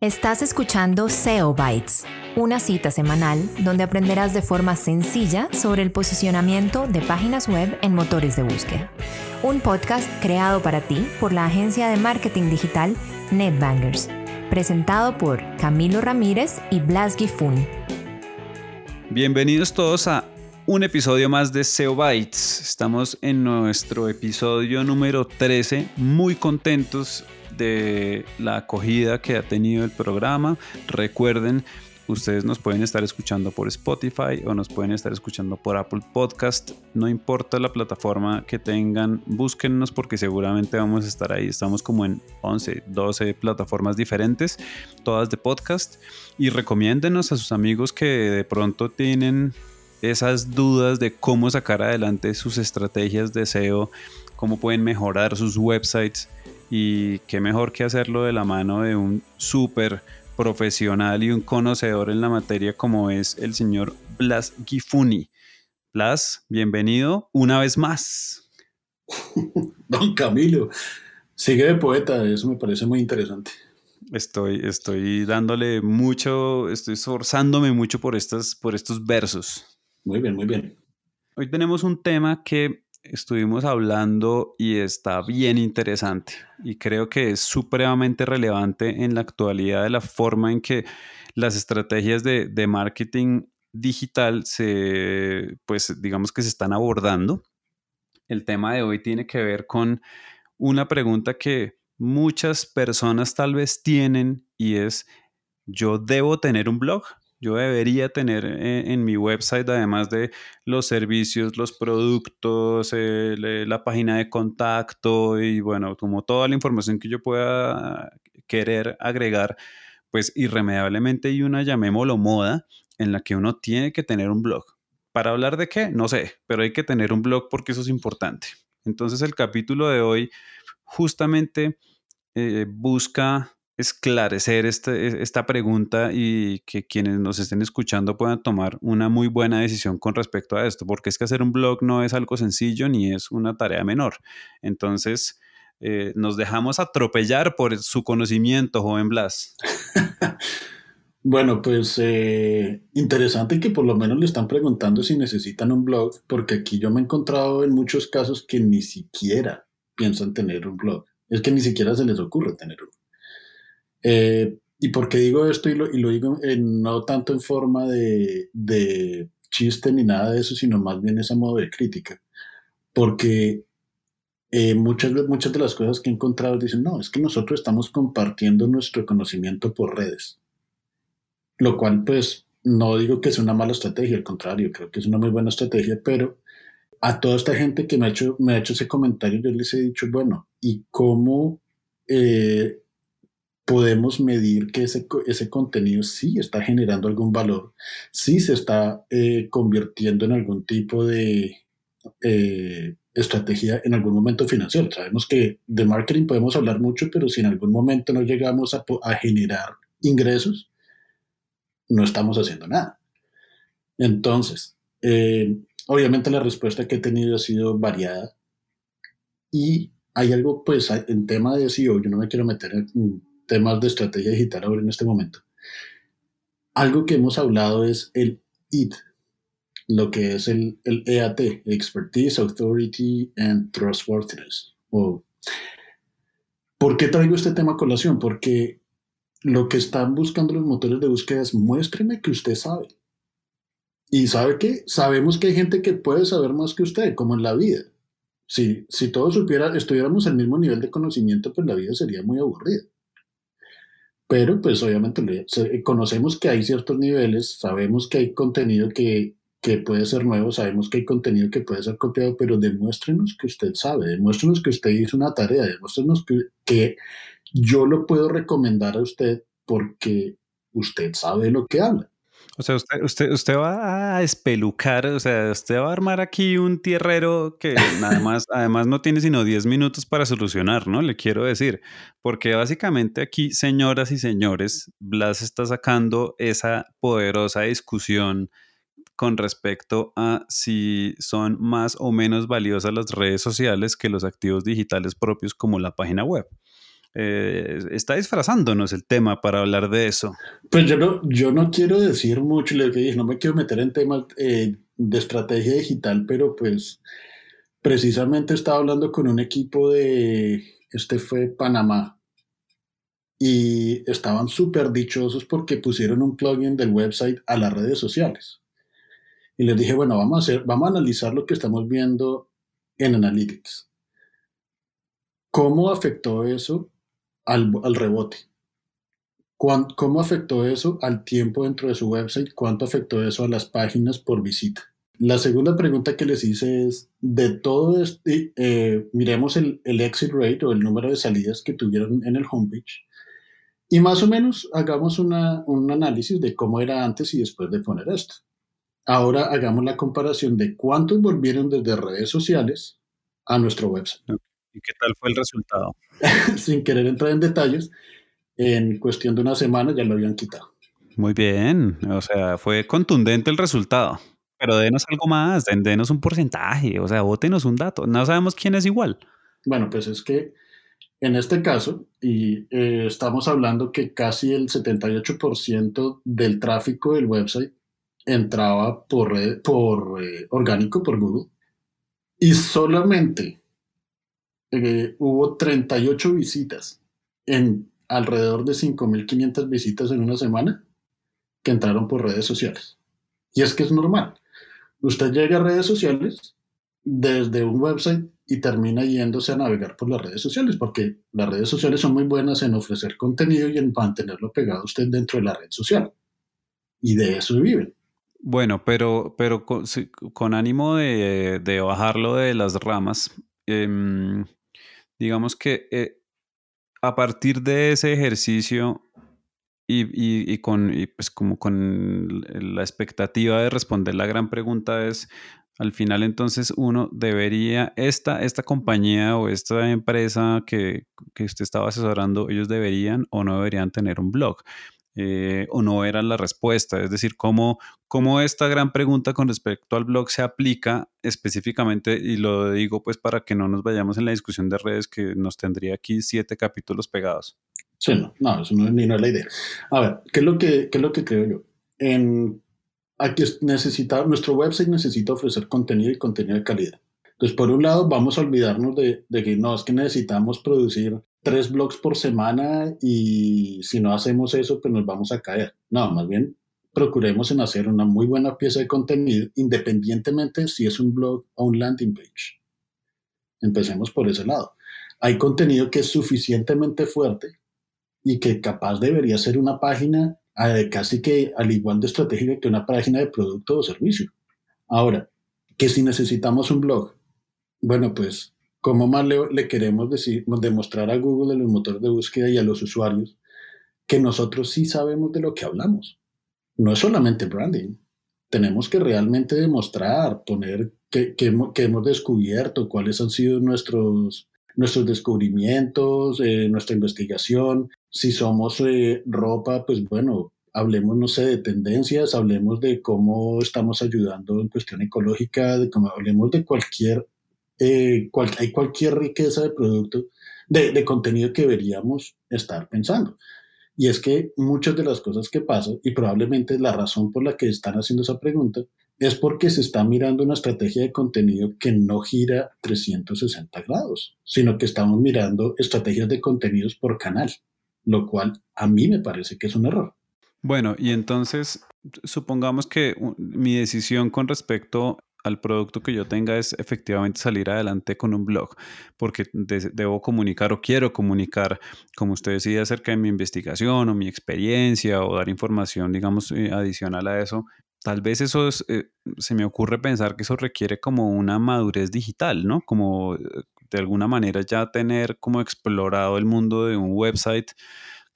Estás escuchando SEO Bytes, una cita semanal donde aprenderás de forma sencilla sobre el posicionamiento de páginas web en motores de búsqueda. Un podcast creado para ti por la agencia de marketing digital NetBangers, presentado por Camilo Ramírez y Blas Gifun. Bienvenidos todos a un episodio más de SEO Bytes. Estamos en nuestro episodio número 13, muy contentos de la acogida que ha tenido el programa. Recuerden, ustedes nos pueden estar escuchando por Spotify o nos pueden estar escuchando por Apple Podcast. No importa la plataforma que tengan, búsquennos porque seguramente vamos a estar ahí. Estamos como en 11, 12 plataformas diferentes, todas de podcast. Y recomiéndenos a sus amigos que de pronto tienen esas dudas de cómo sacar adelante sus estrategias de SEO, cómo pueden mejorar sus websites y qué mejor que hacerlo de la mano de un súper profesional y un conocedor en la materia como es el señor Blas Gifuni. Blas, bienvenido una vez más. Don Camilo, sigue de poeta, eso me parece muy interesante. Estoy, estoy dándole mucho, estoy esforzándome mucho por, estas, por estos versos. Muy bien, muy bien. Hoy tenemos un tema que estuvimos hablando y está bien interesante y creo que es supremamente relevante en la actualidad de la forma en que las estrategias de, de marketing digital se, pues digamos que se están abordando. El tema de hoy tiene que ver con una pregunta que muchas personas tal vez tienen y es, ¿yo debo tener un blog? Yo debería tener eh, en, mi website, además de los servicios, los productos, la página de contacto y bueno, como toda la información que yo pueda querer agregar, pues irremediablemente hay una, llamémoslo moda, en la que uno tiene que tener un blog. ¿Para hablar de qué? No sé, pero hay que tener un blog porque eso es importante. Entonces el capítulo de hoy justamente eh, busca esclarecer este, e, esta pregunta y que quienes nos estén escuchando puedan tomar una muy buena decisión con respecto a esto, porque es que hacer un blog no es algo sencillo ni es una tarea menor. Entonces, eh, nos dejamos atropellar por su conocimiento, joven Blas. bueno, pues eh, interesante que por lo menos le están preguntando si necesitan un blog, porque aquí yo me he encontrado en muchos casos que ni siquiera piensan tener un blog. Es que ni siquiera se les ocurre tener uno. Eh, ¿Y por qué digo esto? Y lo, digo no tanto en forma de, chiste ni nada de eso, sino más bien esa modo de crítica. Porque eh, muchas, muchas de las cosas que he encontrado dicen, no, es que nosotros estamos compartiendo nuestro conocimiento por redes. Lo cual, pues, no digo que es una mala estrategia, al contrario, creo que es una muy buena estrategia, pero a toda esta gente que me ha hecho, me ha hecho ese comentario, yo les he dicho, bueno, ¿y cómo eh, podemos medir que ese, ese contenido sí está generando algún valor, sí se está eh, convirtiendo en algún tipo de eh, estrategia en algún momento financiero. Sabemos que de marketing podemos hablar mucho, pero si en algún momento no llegamos a, generar ingresos, no estamos haciendo nada. Entonces, eh, obviamente la respuesta que he tenido ha sido variada y hay algo, pues, en tema de SEO, yo no me quiero meter en temas de estrategia digital ahora en este momento. Algo que hemos hablado es el IT, lo que es el, el EAT, Expertise, Authority and Trustworthiness. ¿Por qué traigo este tema a colación? Porque lo que están buscando los motores de búsqueda es muéstreme que usted sabe. Y sabe que sabemos que hay gente que puede saber más que usted, como en la vida. Si, si todos supiera, estuviéramos al mismo nivel de conocimiento, pues la vida sería muy aburrida pero pues obviamente conocemos que hay ciertos niveles, sabemos que hay contenido que, que, puede ser nuevo, sabemos que hay contenido que puede ser copiado, pero demuéstrenos que usted sabe, demuéstrenos que usted hizo una tarea, demuéstrenos que, que yo lo puedo recomendar a usted porque usted sabe lo que habla. O sea, usted, usted, usted va a espelucar, o sea, usted va a armar aquí un tierrero que nada más, además no tiene sino 10 minutos para solucionar, ¿no? Le quiero decir, porque básicamente aquí, señoras y señores, Blas está sacando esa poderosa discusión con respecto a si son más o menos valiosas las redes sociales que los activos digitales propios como la página web. Eh, está disfrazándonos el tema para hablar de eso. Pues yo no, yo no quiero decir mucho, lo dije, no me quiero meter en temas eh, de estrategia digital, pero pues precisamente estaba hablando con un equipo de, este fue Panamá, y estaban súper dichosos porque pusieron un plugin del website a las redes sociales. Y les dije, bueno, vamos a, hacer, vamos a analizar lo que estamos viendo en Analytics. ¿Cómo afectó eso al, al rebote? ¿Cómo afectó eso al tiempo dentro de su website? ¿Cuánto afectó eso a las páginas por visita? La segunda pregunta que les hice es, de todo esto, eh, miremos el, el, exit rate o el número de salidas que tuvieron en el homepage y más o menos hagamos una, un análisis de cómo era antes y después de poner esto. Ahora hagamos la comparación de cuántos volvieron desde redes sociales a nuestro website. ¿Y qué tal fue el resultado? Sin querer entrar en detalles, en cuestión de una semana ya lo habían quitado. Muy bien, o sea, fue contundente el resultado. Pero denos algo más, denos un porcentaje, o sea, bótenos un dato. No sabemos quién es igual. Bueno, pues es que en este caso, y eh, estamos hablando que casi el 78% del tráfico del website entraba por, por eh, orgánico, por Google, y solamente eh, hubo 38 visitas en alrededor de 5.500 visitas en una semana que entraron por redes sociales. Y es que es normal. Usted llega a redes sociales desde un website y termina yéndose a navegar por las redes sociales, porque las redes sociales son muy buenas en ofrecer contenido y en mantenerlo pegado usted dentro de la red social. Y de eso viven. Bueno, pero, pero con, ánimo de, bajarlo de las ramas, em, digamos que eh, a partir de ese ejercicio y, con, pues como con la expectativa de responder la gran pregunta es, al final entonces uno debería, esta, esta compañía o esta empresa que, que usted estaba asesorando, ellos deberían o no deberían tener un blog. Eh, o no era la respuesta. Es decir, ¿cómo, cómo esta gran pregunta con respecto al blog se aplica específicamente, y lo digo pues para que no nos vayamos en la discusión de redes que nos tendría aquí siete capítulos pegados. Sí, no, no eso no, ni no es la idea. A ver, ¿qué es lo que, qué es lo que creo yo? En, aquí necesita, nuestro website necesita ofrecer contenido y contenido de calidad. Entonces, por un lado, vamos a olvidarnos de, de que no, es que necesitamos producir tres blogs por semana y si no hacemos eso, pues nos vamos a caer. No, más bien procuremos en hacer una muy buena pieza de contenido independientemente si es un blog o un landing page. Empecemos por ese lado. Hay contenido que es suficientemente fuerte y que capaz debería ser una página eh, casi que al igual de estratégica que una página de producto o servicio. Ahora, que si necesitamos un blog, bueno, pues ¿Cómo más le, queremos decir, demostrar a Google, a los motores de búsqueda y a los usuarios que nosotros sí sabemos de lo que hablamos? No es solamente branding. Tenemos que realmente demostrar, poner que, hemos descubierto, cuáles han sido nuestros, nuestros descubrimientos, eh, nuestra investigación. Si somos eh, ropa, pues bueno, hablemos, no sé, de tendencias, hablemos de cómo estamos ayudando en cuestión ecológica, de cómo hablemos de cualquier eh, hay cualquier riqueza de producto, de, contenido que deberíamos estar pensando. Y es que muchas de las cosas que pasan, y probablemente la razón por la que están haciendo esa pregunta, es porque se está mirando una estrategia de contenido que no gira 360 grados, sino que estamos mirando estrategias de contenidos por canal, lo cual a mí me parece que es un error. Bueno, y entonces supongamos que mi decisión con respecto al producto que yo tenga es efectivamente salir adelante con un blog, porque debo comunicar o quiero comunicar, como usted decía, acerca de mi investigación o mi experiencia o dar información, digamos, eh, adicional a eso. Tal vez eso es, eh, se me ocurre pensar que eso requiere como una madurez digital, ¿no? Como eh, de alguna manera ya tener como explorado el mundo de un website.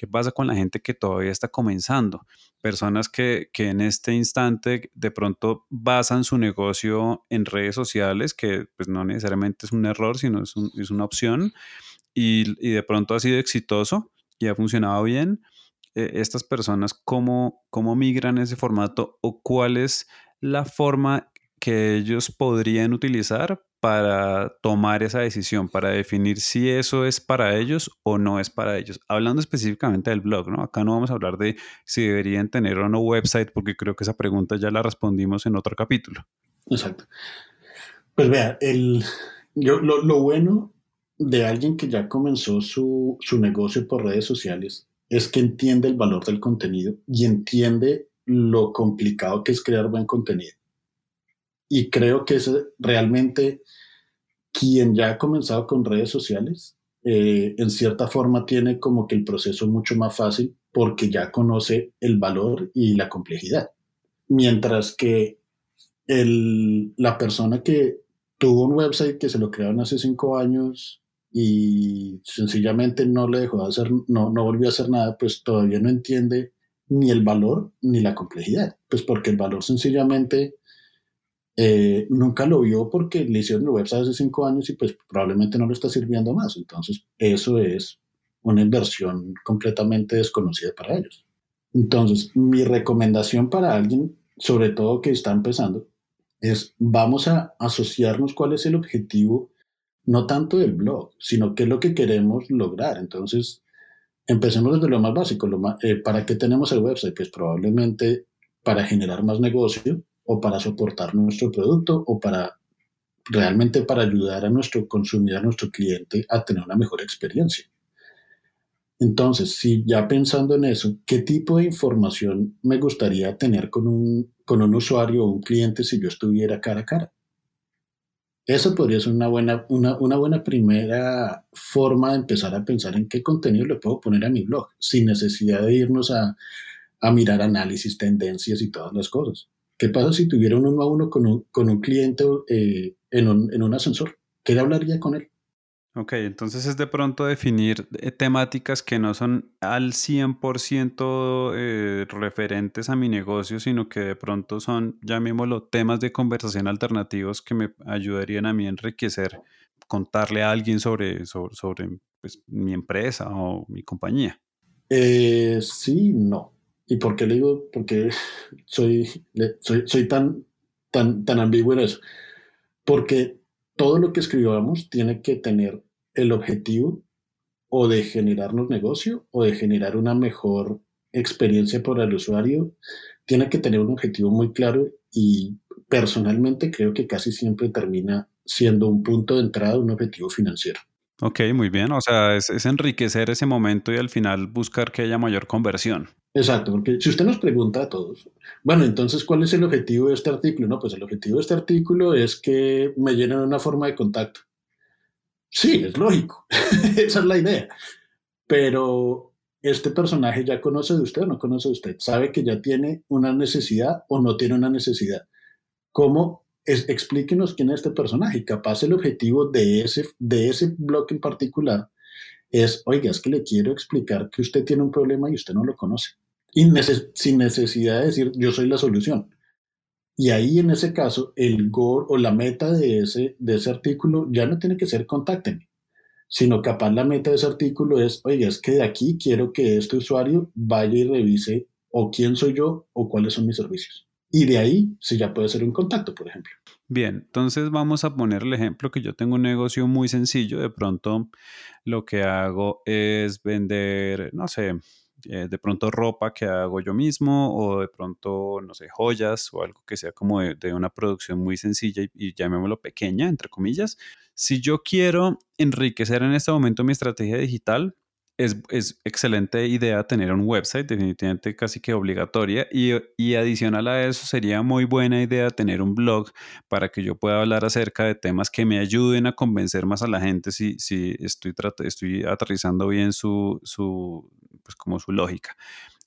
¿Qué pasa con la gente que todavía está comenzando? personas que, en este instante de pronto basan su negocio en redes sociales, que pues no necesariamente es un error, sino es, es una opción, y, de pronto ha sido exitoso y ha funcionado bien. Eh, estas personas, ¿cómo, ¿cómo migran ese formato o cuál es la forma que ellos podrían utilizar para tomar esa decisión, para definir si eso es para ellos o no es para ellos. Hablando específicamente del blog, ¿no? Acá no vamos a hablar de si deberían tener o no website, porque creo que esa pregunta ya la respondimos en otro capítulo. Exacto. Pues vea, el, yo, lo, lo bueno de alguien que ya comenzó su, su negocio por redes sociales es que entiende el valor del contenido y entiende lo complicado que es crear buen contenido. Y creo que es realmente quien ya ha comenzado con redes sociales, eh, en cierta forma tiene como que el proceso mucho más fácil porque ya conoce el valor y la complejidad. Mientras que el, la persona que tuvo un website que se lo crearon hace cinco años y sencillamente no le dejó de hacer, no, no volvió a hacer nada, pues todavía no entiende ni el valor ni la complejidad. Pues porque el valor sencillamente eh, nunca lo vio porque le hicieron el website hace cinco años y pues probablemente no lo está sirviendo más. Entonces, eso es una inversión completamente desconocida para ellos. Entonces, mi recomendación para alguien, sobre todo que está empezando, es vamos a asociarnos cuál es el objetivo no tanto del blog, sino qué es lo que queremos lograr. Entonces, empecemos desde lo más básico. Lo eh, ¿Para qué tenemos el website? Pues probablemente para generar más negocio o para soportar nuestro producto o para realmente para ayudar a nuestro consumidor, a nuestro cliente a tener una mejor experiencia. Entonces, si ya pensando en eso, ¿qué tipo de información me gustaría tener con un, con un usuario o un cliente si yo estuviera cara a cara? Eso podría ser una buena, una, una, buena primera forma de empezar a pensar en qué contenido le puedo poner a mi blog, sin necesidad de irnos a, a mirar análisis, tendencias y todas las cosas. ¿Qué pasa si tuviera un uno a uno con un, con un cliente eh, en, un, en un ascensor? ¿Qué le hablaría con él? Ok, entonces es de pronto definir eh, temáticas que no son al 100% eh, referentes a mi negocio, sino que de pronto son, llamémoslo, temas de conversación alternativos que me ayudarían a mí a enriquecer, contarle a alguien sobre, sobre, pues, mi empresa o mi compañía. Eh, sí, no. ¿Y por qué le digo? Porque soy, soy, soy tan, tan, tan ambiguo en eso. Porque todo lo que escribamos tiene que tener el objetivo o de generarnos negocio o de generar una mejor experiencia para el usuario. Tiene que tener un objetivo muy claro y personalmente creo que casi siempre termina siendo un punto de entrada, un objetivo financiero. Ok, muy bien. O sea, es, es, enriquecer ese momento y al final buscar que haya mayor conversión. Exacto, porque si usted nos pregunta a todos, bueno, entonces, ¿cuál es el objetivo de este artículo? No, pues el objetivo de este artículo es que me llenen una forma de contacto. Sí, es lógico, esa es la idea. Pero este personaje ya conoce de usted o no conoce de usted, sabe que ya tiene una necesidad o no tiene una necesidad. ¿Cómo? Es, explíquenos quién es este personaje. Capaz el objetivo de ese, de ese bloque en particular es, oiga, es que le quiero explicar que usted tiene un problema y usted no lo conoce. Sin necesidad de decir, yo soy la solución. Y ahí en ese caso, el goal o la meta de ese, de ese artículo ya no tiene que ser contáctenme, sino capaz la meta de ese artículo es, oiga, es que de aquí quiero que este usuario vaya y revise o quién soy yo o cuáles son mis servicios. Y de ahí sí ya puede ser un contacto, por ejemplo. Bien, entonces vamos a poner el ejemplo que yo tengo un negocio muy sencillo. De pronto lo que hago es vender, no sé, eh, de pronto ropa que hago yo mismo o de pronto, no sé, joyas o algo que sea como de, una producción muy sencilla y, y, llamémoslo pequeña, entre comillas. Si yo quiero enriquecer en este momento mi estrategia digital, es, excelente idea tener un website, definitivamente casi que obligatoria. Y, y, adicional a eso, sería muy buena idea tener un blog para que yo pueda hablar acerca de temas que me ayuden a convencer más a la gente si, si estoy, estoy aterrizando bien su, su, pues como su lógica.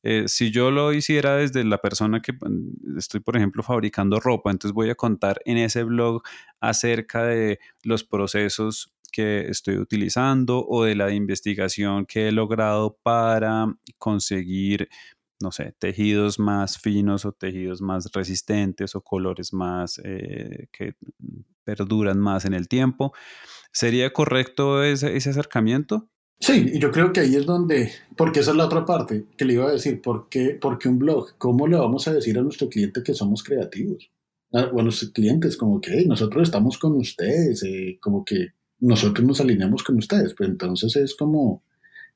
Eh, si yo lo hiciera desde la persona que mm, estoy, por ejemplo, fabricando ropa, entonces voy a contar en ese blog acerca de los procesos que estoy utilizando o de la investigación que he logrado para conseguir, no sé, tejidos más finos o tejidos más resistentes o colores más eh, que perduran más en el tiempo. ¿Sería correcto ese, ese acercamiento? Sí, y yo creo que ahí es donde, porque esa es la otra parte que le iba a decir, ¿por qué, un blog? ¿Cómo le vamos a decir a nuestro cliente que somos creativos? a buenos clientes, como que nosotros estamos con ustedes, eh, como que nosotros nos alineamos con ustedes. Pues entonces es como,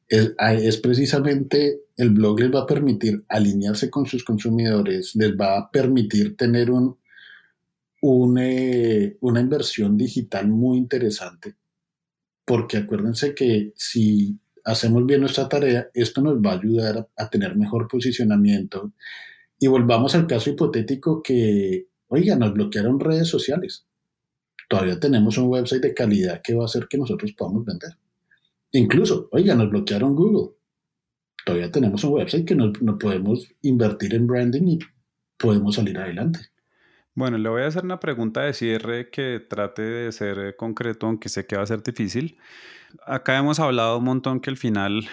es, es, precisamente el blog les va a permitir alinearse con sus consumidores, les va a permitir tener un, un eh, una inversión digital muy interesante, porque acuérdense que si hacemos bien nuestra tarea, esto nos va a ayudar a, tener mejor posicionamiento. Y volvamos al caso hipotético que, oiga, nos bloquearon redes sociales. Todavía tenemos un website de calidad que va a hacer que nosotros podamos vender. Incluso, oiga, nos bloquearon Google. Todavía tenemos un website que no, no podemos invertir en branding y podemos salir adelante. Bueno, le voy a hacer una pregunta de cierre que trate de ser concreto, aunque sé que va a ser difícil. Acá hemos hablado un montón que al final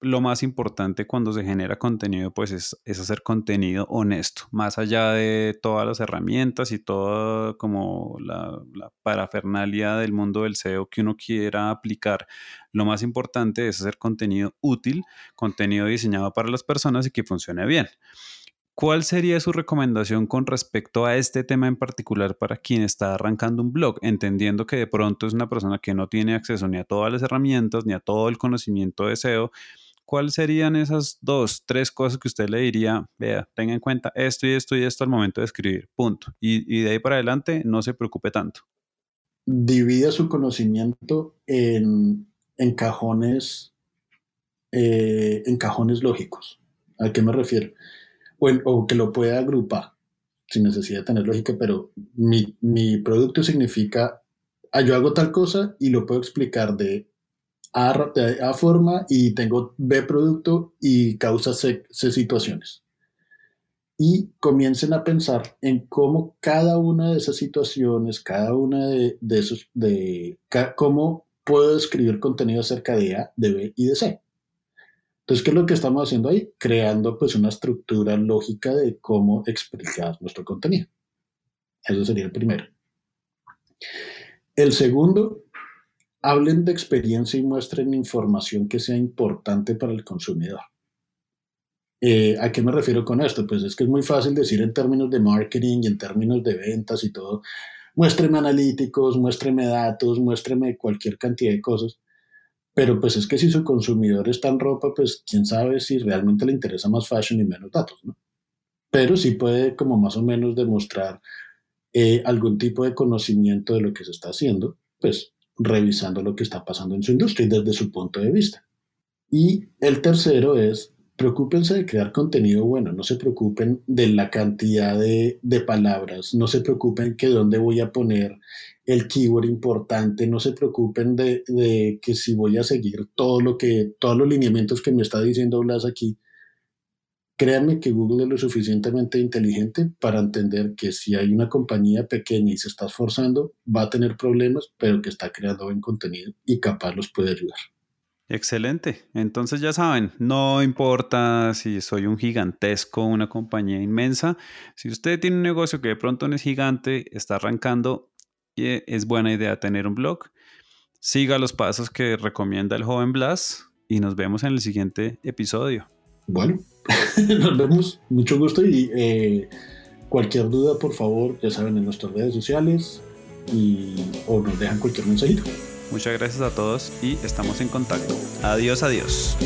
lo más importante cuando se genera contenido, pues es, hacer contenido honesto, más allá de todas las herramientas y toda como la, la, parafernalia del mundo del SEO que uno quiera aplicar. Lo más importante es hacer contenido útil, contenido diseñado para las personas y que funcione bien. ¿Cuál sería su recomendación con respecto a este tema en particular para quien está arrancando un blog, entendiendo que de pronto es una persona que no tiene acceso ni a todas las herramientas ni a todo el conocimiento de SEO? ¿Cuáles serían esas dos, tres cosas que usted le diría, vea, tenga en cuenta esto y esto y esto al momento de escribir, punto? Y, de ahí para adelante no se preocupe tanto. Divida su conocimiento en, en cajones, eh, en cajones lógicos. ¿A qué me refiero? O, que lo pueda agrupar sin necesidad de tener lógica, pero mi, mi producto significa, ah, yo hago tal cosa y lo puedo explicar de A, forma y tengo B producto y causa C, C situaciones. Y comiencen a pensar en cómo cada una de esas situaciones, cada una de, de esos, de cómo puedo escribir contenido acerca de A, de B y de C. Entonces, ¿qué es lo que estamos haciendo ahí? Creando pues una estructura lógica de cómo explicar nuestro contenido. Eso sería el primero. El segundo, hablen de experiencia y muestren información que sea importante para el consumidor. Eh, ¿A qué me refiero con esto? Pues es que es muy fácil decir en términos de marketing y en términos de ventas y todo, muéstreme analíticos, muéstreme datos, muéstreme cualquier cantidad de cosas. Pero pues es que si su consumidor está en ropa, pues quién sabe si realmente le interesa más fashion y menos datos, ¿no? Pero sí puede como más o menos demostrar eh, algún tipo de conocimiento de lo que se está haciendo, pues revisando lo que está pasando en su industria y desde su punto de vista. Y el tercero es preocúpense de crear contenido bueno, no se preocupen de la cantidad de, palabras, no se preocupen que dónde voy a poner el keyword importante, no se preocupen de, de, que si voy a seguir todo lo que, todos los lineamientos que me está diciendo Blas aquí. Créanme que Google es lo suficientemente inteligente para entender que si hay una compañía pequeña y se está esforzando, va a tener problemas, pero que está creando buen contenido y capaz los puede ayudar. Excelente. Entonces ya saben, no importa si soy un gigantesco, una compañía inmensa, si usted tiene un negocio que de pronto no es gigante, está arrancando, es buena idea tener un blog. Siga los pasos que recomienda el joven Blas y nos vemos en el siguiente episodio. Bueno, nos vemos. Mucho gusto y eh, cualquier duda, por favor, ya saben, en nuestras redes sociales y, o nos dejan cualquier mensajito. Muchas gracias a todos y estamos en contacto. Adiós, adiós.